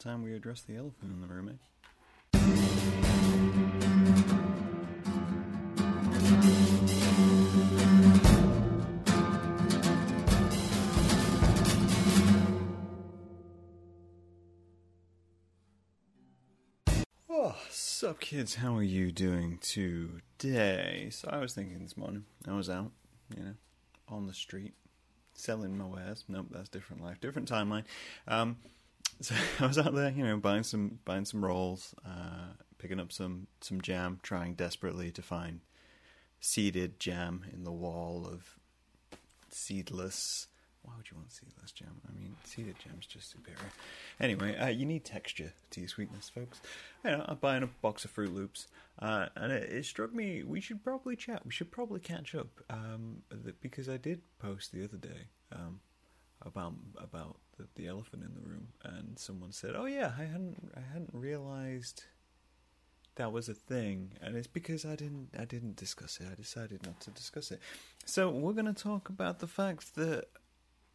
Time we address the elephant in the room, eh? Oh, sup kids, how are you doing today? So I was thinking this morning, I was out, you know, on the street, selling my wares. Nope, that's different life, different timeline. Um, so I was out there, you know, buying some buying some rolls, uh, picking up some some jam, trying desperately to find seeded jam in the wall of seedless. Why would you want seedless jam? I mean, seeded jam is just superior. Anyway, uh, you need texture to your sweetness, folks. You know, I'm buying a box of Froot Loops, uh, and it, it struck me we should probably chat. We should probably catch up um, because I did post the other day um, about about the, the elephant in the room, and someone said, "Oh yeah, I hadn't I hadn't realized." that was a thing, and it's because I didn't I didn't discuss it. I decided not to discuss it. So we're going to talk about the fact that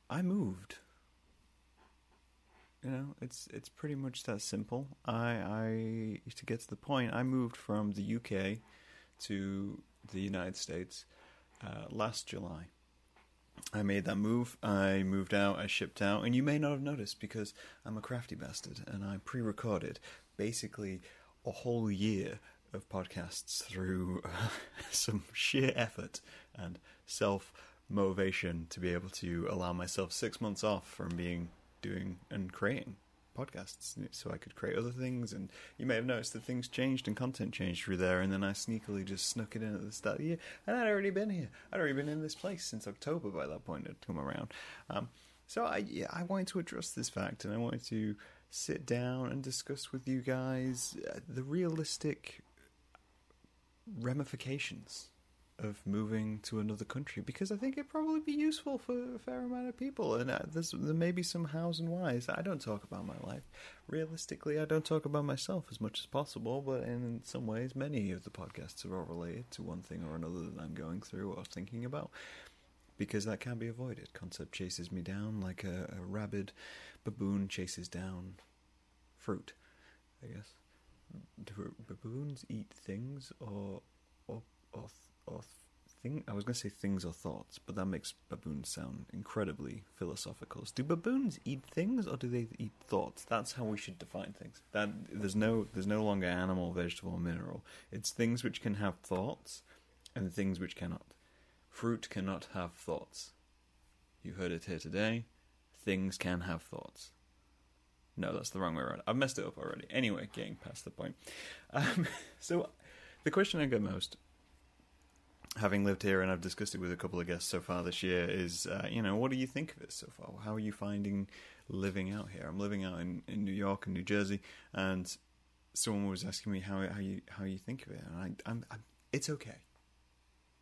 I moved. You know, it's it's pretty much that simple. I I to get to the point, I moved from the UK to the United States uh, last July. I made that move. I moved out. I shipped out, and you may not have noticed because I'm a crafty bastard, and I pre-recorded basically a whole year of podcasts through some sheer effort and self motivation to be able to allow myself six months off from being doing and creating podcasts so I could create other things. And you may have noticed that things changed and content changed through there. And then I sneakily just snuck it in at the start of the year. And I'd already been here. I'd already been in this place since October by that point I'd come around. Um, so I yeah, I wanted to address this fact and I wanted to sit down and discuss with you guys uh, the realistic ramifications of moving to another country because I think it'd probably be useful for a fair amount of people. And uh, there's, there may be some hows and whys. I don't talk about my life. Realistically, I don't talk about myself as much as possible, but in some ways, many of the podcasts are all related to one thing or another that I'm going through or thinking about because that can be avoided. Concept chases me down like a, a rabid baboon chases down fruit, I guess. Do baboons eat things or or or or thing? I was going to say things or thoughts, but that makes baboons sound incredibly philosophical. Do baboons eat things or do they eat thoughts? That's how we should define things. That there's no there's no longer animal, vegetable, or mineral. It's things which can have thoughts and things which cannot. Fruit cannot have thoughts. You heard it here today. Things can have thoughts. No, that's the wrong way around. I've messed it up already. Anyway, getting past the point. Um, so, the question I get most, having lived here and I've discussed it with a couple of guests so far this year, is uh, you know, what do you think of it so far? How are you finding living out here? I'm living out in, in New York and New Jersey, and someone was asking me how how you how you think of it, and I, I'm it's okay.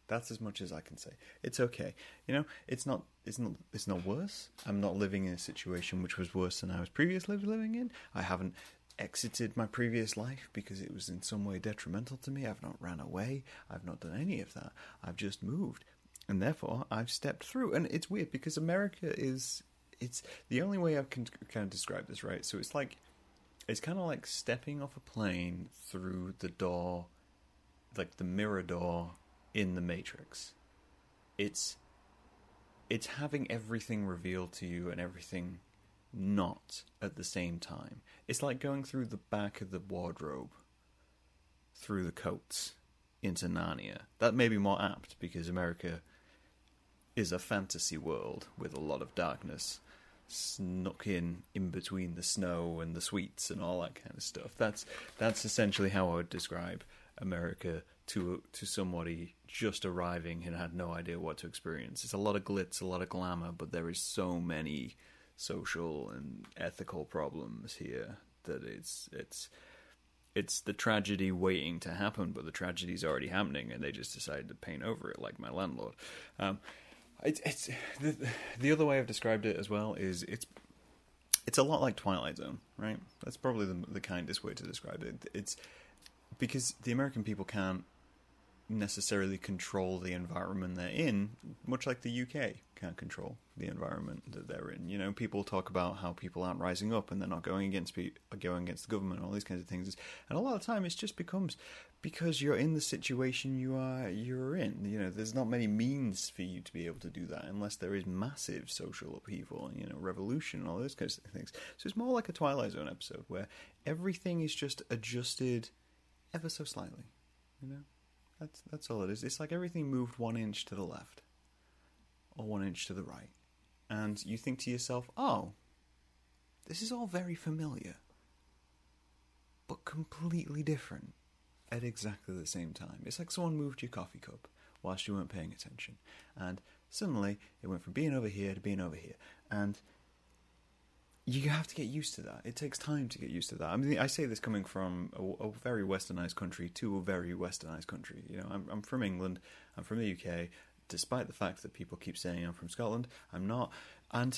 That's as much as I can say. It's okay. You know, it's not it's not it's not worse. I'm not living in a situation which was worse than I was previously living in. I haven't exited my previous life because it was in some way detrimental to me. I've not ran away. I've not done any of that. I've just moved. And therefore I've stepped through. And it's weird because America is it's the only way I can kind of describe this, right? So it's like it's kind of like stepping off a plane through the door like the mirror door in the Matrix. It's it's having everything revealed to you and everything not at the same time. It's like going through the back of the wardrobe through the coats into Narnia. That may be more apt because America is a fantasy world with a lot of darkness snuck in in between the snow and the sweets and all that kind of stuff. That's that's essentially how I would describe America to to somebody just arriving and had no idea what to experience. It's a lot of glitz, a lot of glamour, but there is so many social and ethical problems here that it's it's it's the tragedy waiting to happen, but the tragedy's already happening, and they just decided to paint over it, like my landlord. Um, it's it's the the other way I've described it as well is it's it's a lot like Twilight Zone, right? That's probably the the kindest way to describe it. It's because the American people can't necessarily control the environment they're in, much like the UK can't control the environment that they're in. You know, people talk about how people aren't rising up and they're not going against pe- going against the government, all these kinds of things. And a lot of time, it just becomes because you're in the situation you are you're in. You know, there's not many means for you to be able to do that unless there is massive social upheaval and you know revolution and all those kinds of things. So it's more like a Twilight Zone episode where everything is just adjusted ever so slightly. You know. That's that's all it is. It's like everything moved one inch to the left or one inch to the right. And you think to yourself, oh, this is all very familiar, but completely different at exactly the same time. It's like someone moved your coffee cup whilst you weren't paying attention. And suddenly it went from being over here to being over here. And you have to get used to that. It takes time to get used to that. I mean, I say this coming from a, a very westernized country to a very westernized country. You know, I'm, I'm from England. I'm from the UK. Despite the fact that people keep saying I'm from Scotland, I'm not. And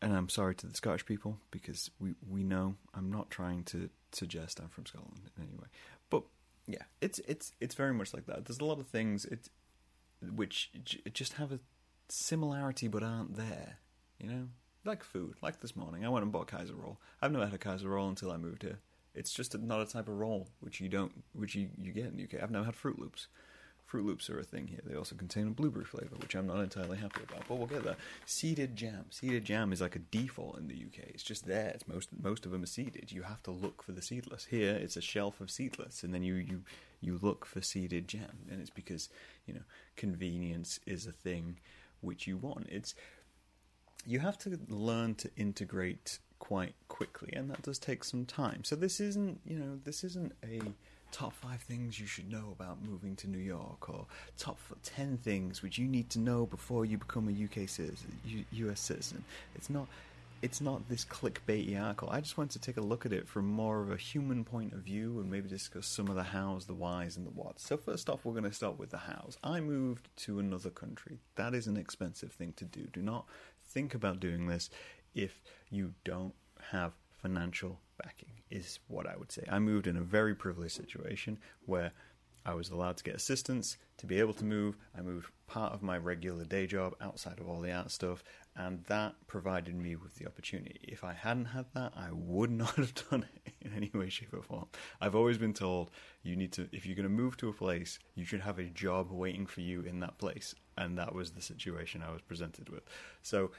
and I'm sorry to the Scottish people because we we know I'm not trying to suggest I'm from Scotland in any way. But yeah, it's it's it's very much like that. There's a lot of things it which just have a similarity but aren't there. You know like food, like this morning. I went and bought Kaiser roll. I've never had a Kaiser roll until I moved here. It's just not a type of roll which you don't, which you, you get in the UK. I've never had Froot Loops. Froot Loops are a thing here. They also contain a blueberry flavor, which I'm not entirely happy about. But we'll get there. Seeded jam. Seeded jam is like a default in the UK. It's just there. It's most most of them are seeded. You have to look for the seedless. Here, it's a shelf of seedless, and then you you you look for seeded jam, and it's because you know convenience is a thing which you want. It's you have to learn to integrate quite quickly, and that does take some time. So this isn't, you know, this isn't a top five things you should know about moving to New York, or top ten things which you need to know before you become a UK citizen, US citizen. It's not. It's not this clickbaity article. I just want to take a look at it from more of a human point of view and maybe discuss some of the hows, the whys, and the whats. So, first off, we're going to start with the hows. I moved to another country. That is an expensive thing to do. Do not think about doing this if you don't have financial backing, is what I would say. I moved in a very privileged situation where I was allowed to get assistance to be able to move. I moved part of my regular day job outside of all the art stuff, and that provided me with the opportunity. If I hadn't had that, I would not have done it in any way, shape, or form. I've always been told you need to, if you're going to move to a place, you should have a job waiting for you in that place, and that was the situation I was presented with. So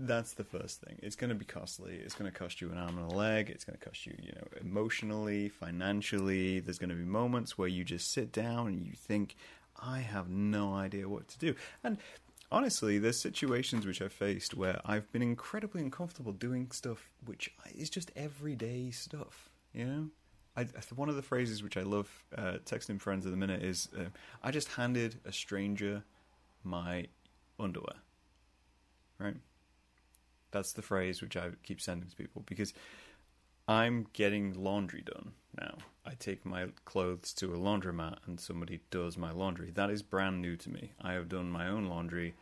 that's the first thing. It's going to be costly. It's going to cost you an arm and a leg. It's going to cost you, you know, emotionally, financially. There's going to be moments where you just sit down and you think, I have no idea what to do. And honestly, there's situations which I've faced where I've been incredibly uncomfortable doing stuff which is just everyday stuff, you know? I, one of the phrases which I love uh, texting friends at the minute is uh, I just handed a stranger my underwear. Right? That's the phrase which I keep sending to people because I'm getting laundry done now. I take my clothes to a laundromat and somebody does my laundry. That is brand new to me. I have done my own laundry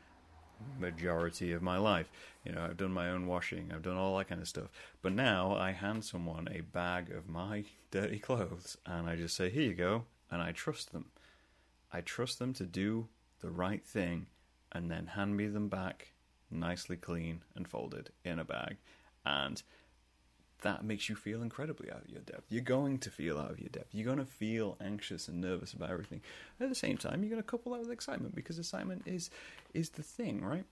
majority of my life. You know, I've done my own washing, I've done all that kind of stuff. But now I hand someone a bag of my dirty clothes and I just say, "Here you go," and I trust them. I trust them to do the right thing and then hand me them back nicely clean and folded in a bag. And that makes you feel incredibly out of your depth. You're going to feel out of your depth. You're going to feel anxious and nervous about everything. At the same time, you're going to couple that with excitement because excitement is is the thing, right?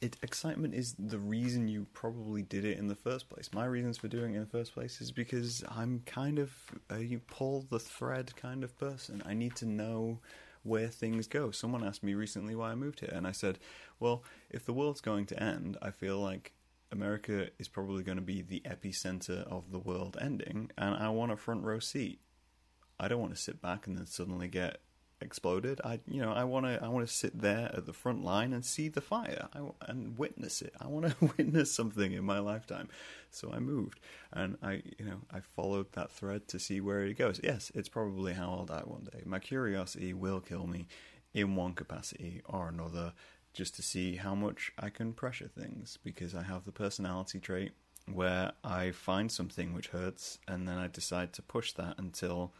It excitement is the reason you probably did it in the first place. My reasons for doing it in the first place is because I'm kind of a you pull the thread kind of person. I need to know where things go. Someone asked me recently why I moved here, and I said, well, if the world's going to end, I feel like America is probably going to be the epicenter of the world ending, and I want a front row seat. I don't want to sit back and then suddenly get exploded. I, you know, I want to, I want to sit there at the front line and see the fire I, and witness it. I want to witness something in my lifetime. So I moved, and I, you know, I followed that thread to see where it goes. Yes, it's probably how I'll die one day. My curiosity will kill me in one capacity or another, just to see how much I can pressure things because I have the personality trait where I find something which hurts and then I decide to push that until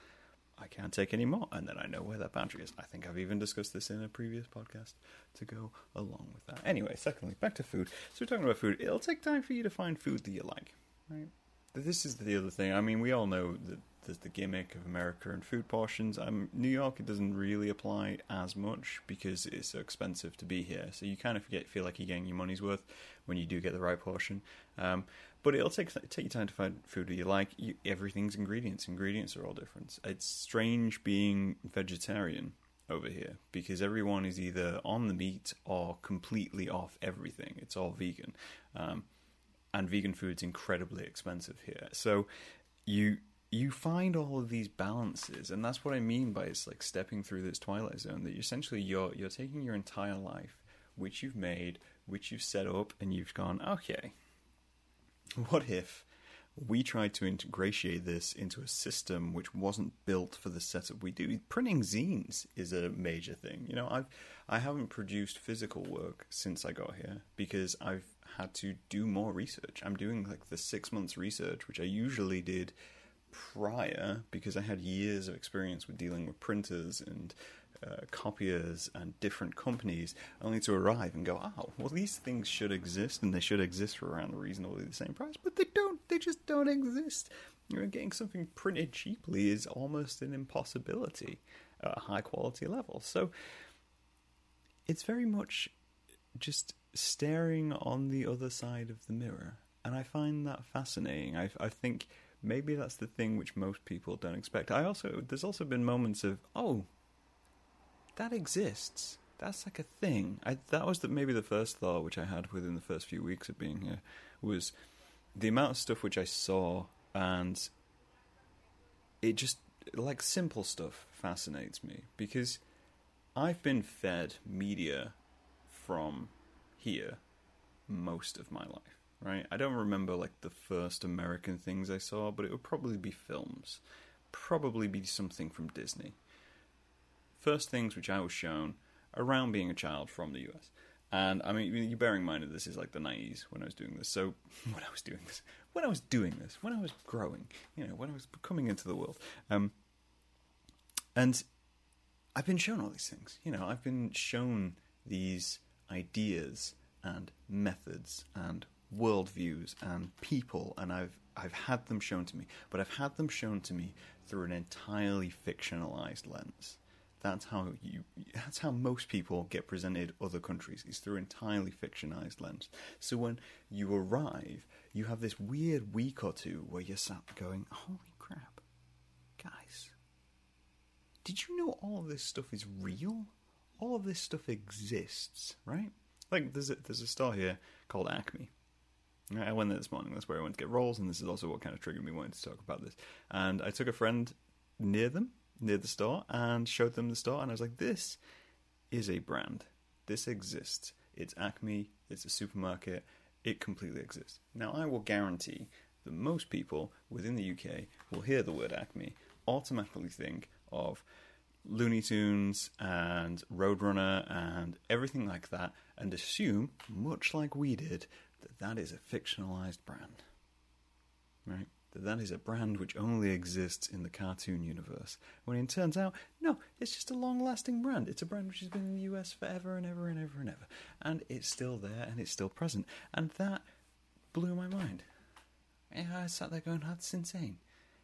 I can't take any more, and then I know where that boundary is. I think I've even discussed this in a previous podcast to go along with that. Anyway, secondly, back to food. So we're talking about food. It'll take time for you to find food that you like, right? This is the other thing. I mean, we all know that there's the gimmick of America and food portions. Um, New York, it doesn't really apply as much because it's so expensive to be here. So you kind of get, feel like you're getting your money's worth when you do get the right portion. Um, but it'll take take you time to find food that you like. You, everything's ingredients. Ingredients are all different. It's strange being vegetarian over here because everyone is either on the meat or completely off everything. It's all vegan. Um, and vegan food's incredibly expensive here. So you you find all of these balances, and that's what I mean by it's like stepping through this twilight zone. That essentially you're you're taking your entire life, which you've made, which you've set up, and you've gone, okay, what if we tried to ingratiate this into a system which wasn't built for the setup we do. Printing zines is a major thing. You know, I've I haven't produced physical work since I got here because I've had to do more research. I'm doing like the six months research, which I usually did prior because I had years of experience with dealing with printers and uh, copiers and different companies, only to arrive and go, oh, well, these things should exist and they should exist for around reasonably the same price, but they don't. They just don't exist. You know, getting something printed cheaply is almost an impossibility at a high quality level. So it's very much just staring on the other side of the mirror, and I find that fascinating. I, I think maybe that's the thing which most people don't expect. I also there's also been moments of oh, that exists. That's like a thing. I, that was the, maybe the first thought which I had within the first few weeks of being here was the amount of stuff which I saw and it just like simple stuff fascinates me because I've been fed media from here most of my life right? I don't remember like the first American things I saw, but it would probably be films. Probably be something from Disney. First things which I was shown around being a child from the US. And I mean, you bearing in mind that this is like the 90s when I was doing this. So, when I was doing this, when I was doing this, when I was growing, you know, when I was coming into the world. Um, and I've been shown all these things. You know, I've been shown these ideas and methods and worldviews and people, and I've I've had them shown to me, but I've had them shown to me through an entirely fictionalized lens. That's how you. That's how most people get presented other countries is through entirely fictionalized lens. So when you arrive, you have this weird week or two where you're sat going, "Holy crap, guys! Did you know all of this stuff is real? All of this stuff exists, right? Like there's a, there's a store here called Acme, I went there this morning. That's where I went to get rolls, and this is also what kind of triggered me wanting to talk about this. And I took a friend near them, near the store, and showed them the store, and I was like, "This is a brand. This exists. It's Acme. It's a supermarket. It completely exists." Now, I will guarantee that most people within the UK will hear the word Acme, automatically think of Looney Tunes and Roadrunner and everything like that, and assume, much like we did, that that is a fictionalized brand. Right? That that is a brand which only exists in the cartoon universe. When it turns out, no, it's just a long lasting brand. It's a brand which has been in the US forever and ever and ever and ever. And it's still there and it's still present. And that blew my mind. I sat there going, that's insane.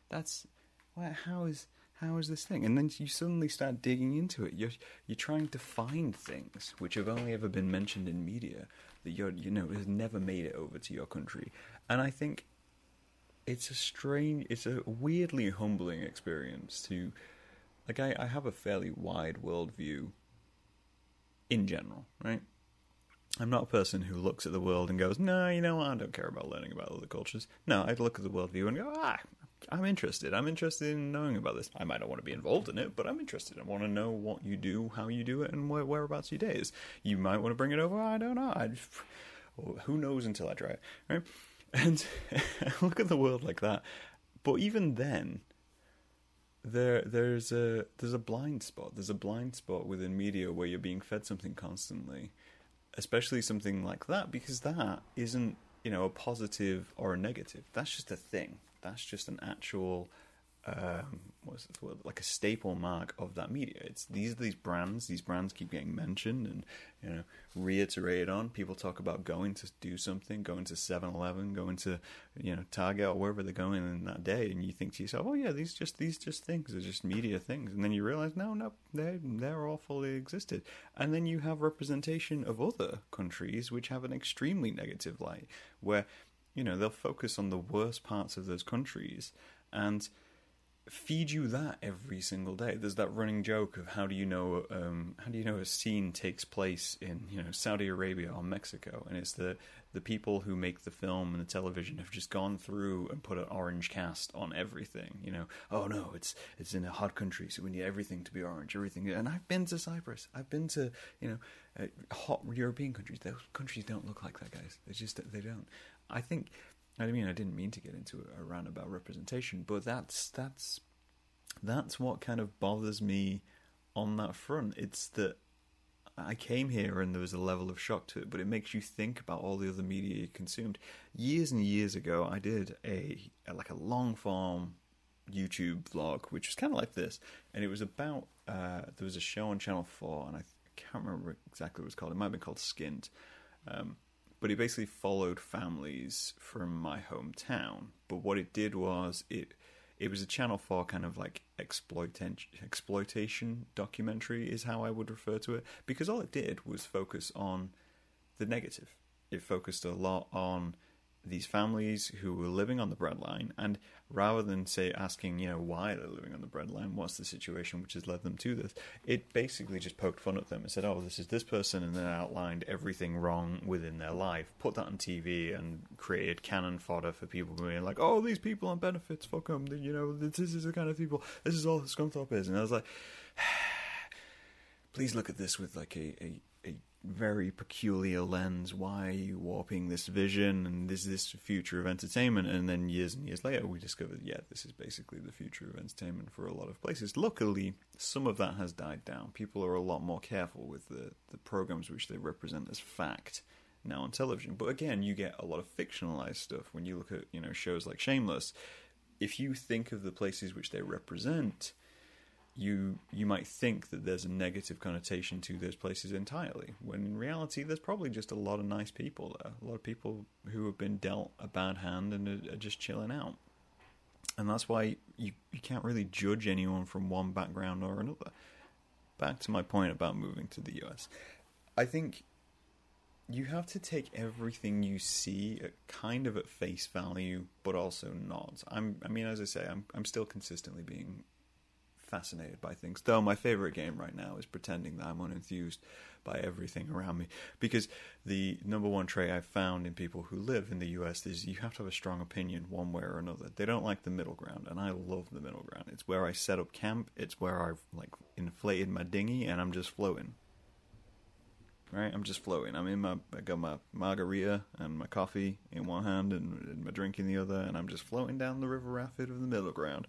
That's how is how is this thing? And then you suddenly start digging into it. You're you're trying to find things which have only ever been mentioned in media that you're you know has never made it over to your country. And I think it's a strange, it's a weirdly humbling experience to like I, I have a fairly wide worldview in general, right? I'm not a person who looks at the world and goes, no, you know I don't care about learning about other cultures. No, I look at the worldview and go, ah, I'm interested. I'm interested in knowing about this. I might not want to be involved in it, but I'm interested. I want to know what you do, how you do it, and where, whereabouts your day is. You might want to bring it over. I don't know. I, who knows until I try it, right? And look at the world like that. But even then, there there's a there's a blind spot. There's a blind spot within media where you're being fed something constantly, especially something like that, because that isn't you know a positive or a negative. That's just a thing that's just an actual um, what's word? Like a staple mark of that media. It's these these brands. These brands keep getting mentioned and you know reiterated on. People talk about going to do something, going to 7-Eleven, going to you know Target or wherever they're going in that day, and you think to yourself, oh yeah, these just these just things are just media things, and then you realize no, no, they they're all fully existed, and then you have representation of other countries which have an extremely negative light, where you know they'll focus on the worst parts of those countries and feed you that every single day. There's that running joke of how do you know um, how do you know a scene takes place in you know Saudi Arabia or Mexico, and it's the the people who make the film and the television have just gone through and put an orange cast on everything. You know, oh no, it's it's in a hot country, so we need everything to be orange, everything. And I've been to Cyprus, I've been to you know uh, hot European countries. Those countries don't look like that, guys. They just they don't. I think I mean, I didn't mean to get into a rant about representation, but that's that's that's what kind of bothers me on that front. It's that I came here and there was a level of shock to it, but it makes you think about all the other media you consumed. Years and years ago, I did a, a like a long form YouTube vlog, which was kind of like this, and it was about uh, there was a show on Channel Four, and I can't remember exactly what it was called. It might have been called Skint. Um, but it basically followed families from my hometown. But what it did was it it was a Channel Four kind of like exploitation exploitation documentary is how I would refer to it because all it did was focus on the negative. It focused a lot on these families who were living on the breadline, and rather than say asking, you know, why they're living on the breadline, what's the situation which has led them to this, it basically just poked fun at them and said, oh, this is this person, and then outlined everything wrong within their life, put that on TV, and created cannon fodder for people being like, oh, these people on benefits, fuck them, you know, this is the kind of people, this is all Scunthorpe is, and I was like, please look at this with like a, a very peculiar lens. Why are you warping this vision? And is this future of entertainment? And then years and years later, we discovered, yeah, this is basically the future of entertainment for a lot of places. Luckily, some of that has died down. People are a lot more careful with the, the programs which they represent as fact now on television. But again, you get a lot of fictionalized stuff when you look at you know shows like Shameless. If you think of the places which they represent you you might think that there's a negative connotation to those places entirely, when in reality there's probably just a lot of nice people there, a lot of people who have been dealt a bad hand and are, are just chilling out, and that's why you you can't really judge anyone from one background or another. Back to my point about moving to the US, I think you have to take everything you see kind of at face value, but also not. I'm, I mean, as I say, I'm, I'm still consistently being fascinated by things. Though my favorite game right now is pretending that I'm unenthused by everything around me. Because the number one trait I've found in people who live in the US is you have to have a strong opinion one way or another. They don't like the middle ground, and I love the middle ground. It's where I set up camp, it's where I've like inflated my dinghy and I'm just floating. Right, I'm just floating. I'm in my, I got my margarita and my coffee in one hand and, and my drink in the other, and I'm just floating down the river rapid of the middle ground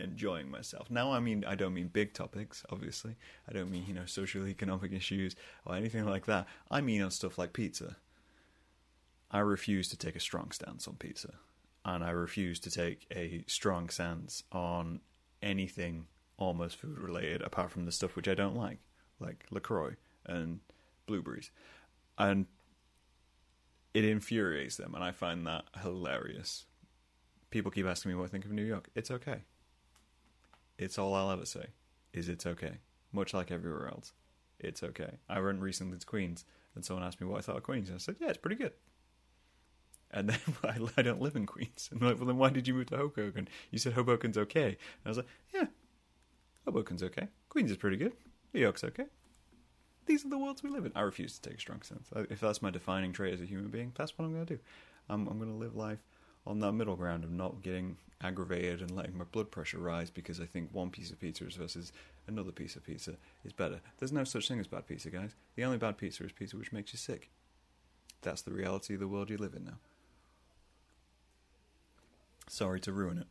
enjoying myself. Now, I mean, I don't mean big topics, obviously. I don't mean, you know, social economic issues or anything like that. I mean on stuff like pizza. I refuse to take a strong stance on pizza. And I refuse to take a strong stance on anything almost food related apart from the stuff which I don't like, like LaCroix and blueberries. And it infuriates them, and I find that hilarious people keep asking me what I think of New York. It's okay. It's all I'll ever say. Is it's okay. Much like everywhere else. It's okay. I went recently to Queens, and someone asked me what I thought of Queens, and I said, yeah, it's pretty good. And then I, I don't live in Queens. And I'm like, well, then why did you move to Hoboken? You said Hoboken's okay. And I was like, yeah, Hoboken's okay. Queens is pretty good. New York's okay. These are the worlds we live in. I refuse to take a strong stance. If that's my defining trait as a human being, that's what I'm going to do. I'm, I'm going to live life on that middle ground of not getting aggravated and letting my blood pressure rise because I think one piece of pizza versus another piece of pizza is better. There's no such thing as bad pizza, guys. The only bad pizza is pizza which makes you sick. That's the reality of the world you live in now. Sorry to ruin it.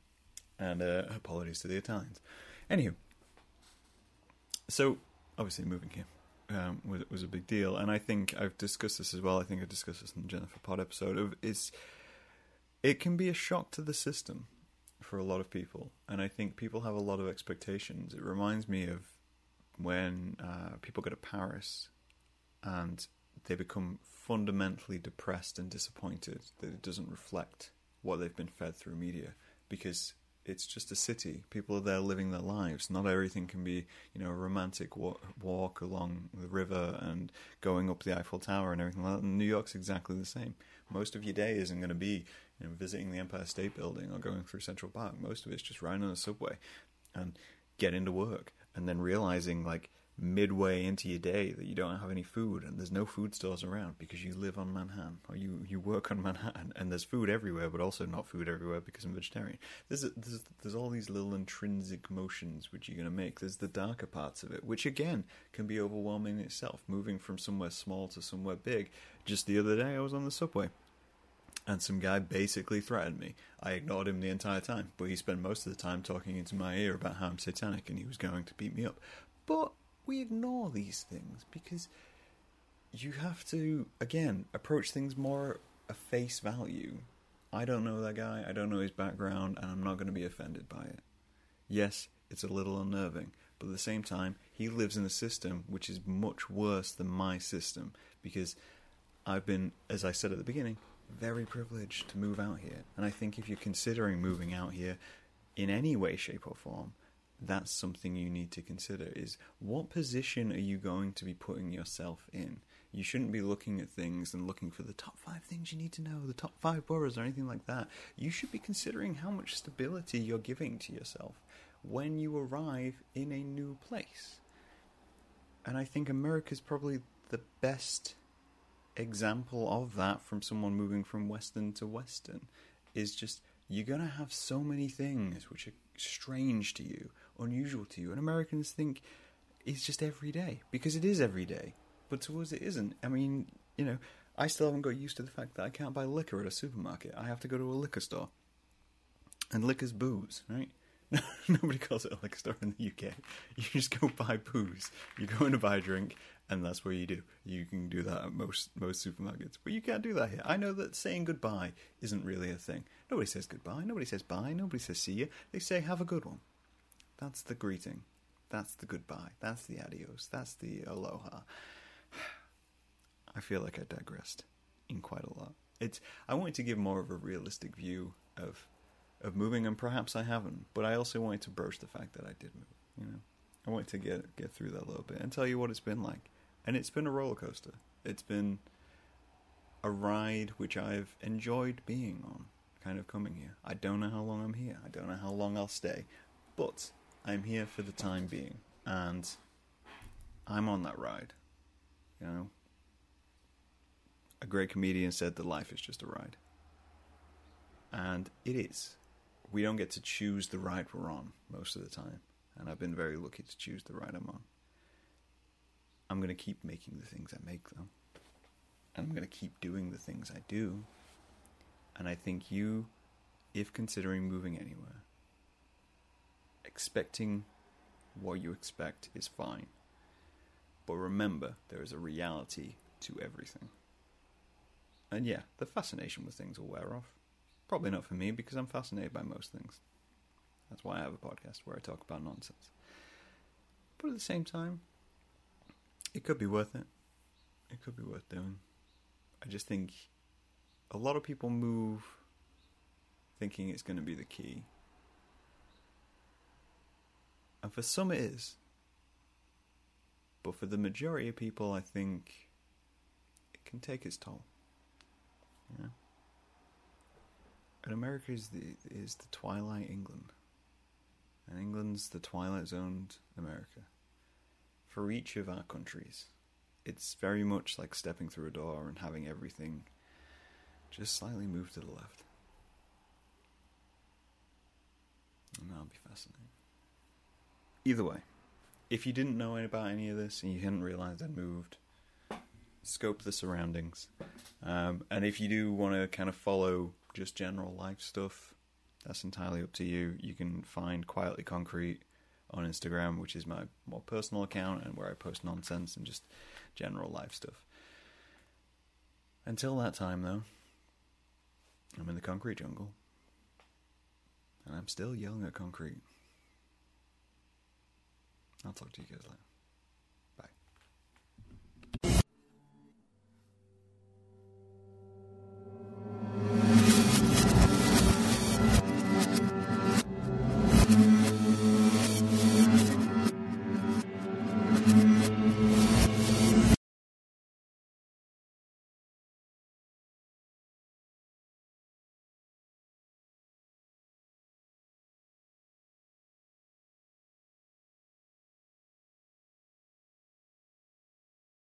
And uh, apologies to the Italians. Anywho, so obviously moving here um, was, was a big deal, and I think I've discussed this as well. I think I discussed this in the Jennifer Pod episode. Of it can be a shock to the system for a lot of people, and I think people have a lot of expectations. It reminds me of when uh, people go to Paris and they become fundamentally depressed and disappointed that it doesn't reflect what they've been fed through media because it's just a city. People are there living their lives. Not everything can be, you know, a romantic walk, along the river and going up the Eiffel Tower and everything like that. And New York's exactly the same. Most of your day isn't going to be, you know, visiting the Empire State Building or going through Central Park. Most of it's just riding on the subway and getting to work and then realizing, like, midway into your day that you don't have any food and there's no food stores around because you live on Manhattan or you, you work on Manhattan and there's food everywhere but also not food everywhere because I'm vegetarian. There's, a, there's, there's all these little intrinsic motions which you're going to make. There's the darker parts of it which again can be overwhelming in itself. Moving from somewhere small to somewhere big. Just the other day I was on the subway and some guy basically threatened me. I ignored him the entire time, but he spent most of the time talking into my ear about how I'm satanic and he was going to beat me up. But we ignore these things because you have to, again, approach things more a face value. I don't know that guy, I don't know his background, and I'm not going to be offended by it. Yes, it's a little unnerving, but at the same time, he lives in a system which is much worse than my system because I've been, as I said at the beginning, very privileged to move out here. And I think if you're considering moving out here in any way, shape, or form, that's something you need to consider is what position are you going to be putting yourself in? You shouldn't be looking at things and looking for the top five things you need to know, the top five boroughs, or anything like that. You should be considering how much stability you're giving to yourself when you arrive in a new place. And I think America's probably the best example of that from someone moving from Western to Western. Is just you're going to have so many things which are strange to you unusual to you. And Americans think it's just every day because it is every day. But to us, it isn't. I mean, you know, I still haven't got used to the fact that I can't buy liquor at a supermarket. I have to go to a liquor store. And liquor's booze, right? Nobody calls it a liquor store in the UK. You just go buy booze. You go in to buy a drink, and that's what you do. You can do that at most most supermarkets, but you can't do that here. I know that saying goodbye isn't really a thing. Nobody says goodbye. Nobody says bye. Nobody says see you. They say have a good one. That's the greeting. That's the goodbye. That's the adios. That's the aloha. I feel like I digressed in quite a lot. It's I wanted to give more of a realistic view of of moving, and perhaps I haven't. But I also wanted to broach the fact that I did move. You know, I wanted to get get through that a little bit and tell you what it's been like. And it's been a roller coaster. It's been a ride which I've enjoyed being on. Kind of coming here. I don't know how long I'm here. I don't know how long I'll stay, but I'm here for the time being, and I'm on that ride. You know, a great comedian said that life is just a ride, and it is. We don't get to choose the ride we're on most of the time, and I've been very lucky to choose the ride I'm on. I'm going to keep making the things I make, though, and I'm going to keep doing the things I do. And I think you, if considering moving anywhere, expecting what you expect is fine. But remember, there is a reality to everything. And yeah, the fascination with things will wear off. Probably not for me because I'm fascinated by most things. That's why I have a podcast where I talk about nonsense. But at the same time, it could be worth it. It could be worth doing. I just think a lot of people move thinking it's going to be the key. And for some it is. But for the majority of people, I think it can take its toll. Yeah. And America is the is the twilight England. And England's the twilight zoned America. For each of our countries, it's very much like stepping through a door and having everything just slightly move to the left. And that'll be fascinating. Either way, if you didn't know about any of this and you hadn't realized I'd moved, scope the surroundings. Um, and if you do want to kind of follow just general life stuff, that's entirely up to you. You can find Quietly Concrete on Instagram, which is my more personal account and where I post nonsense and just general life stuff. Until that time, though, I'm in the concrete jungle. And I'm still yelling at concrete. I'll talk to you guys later.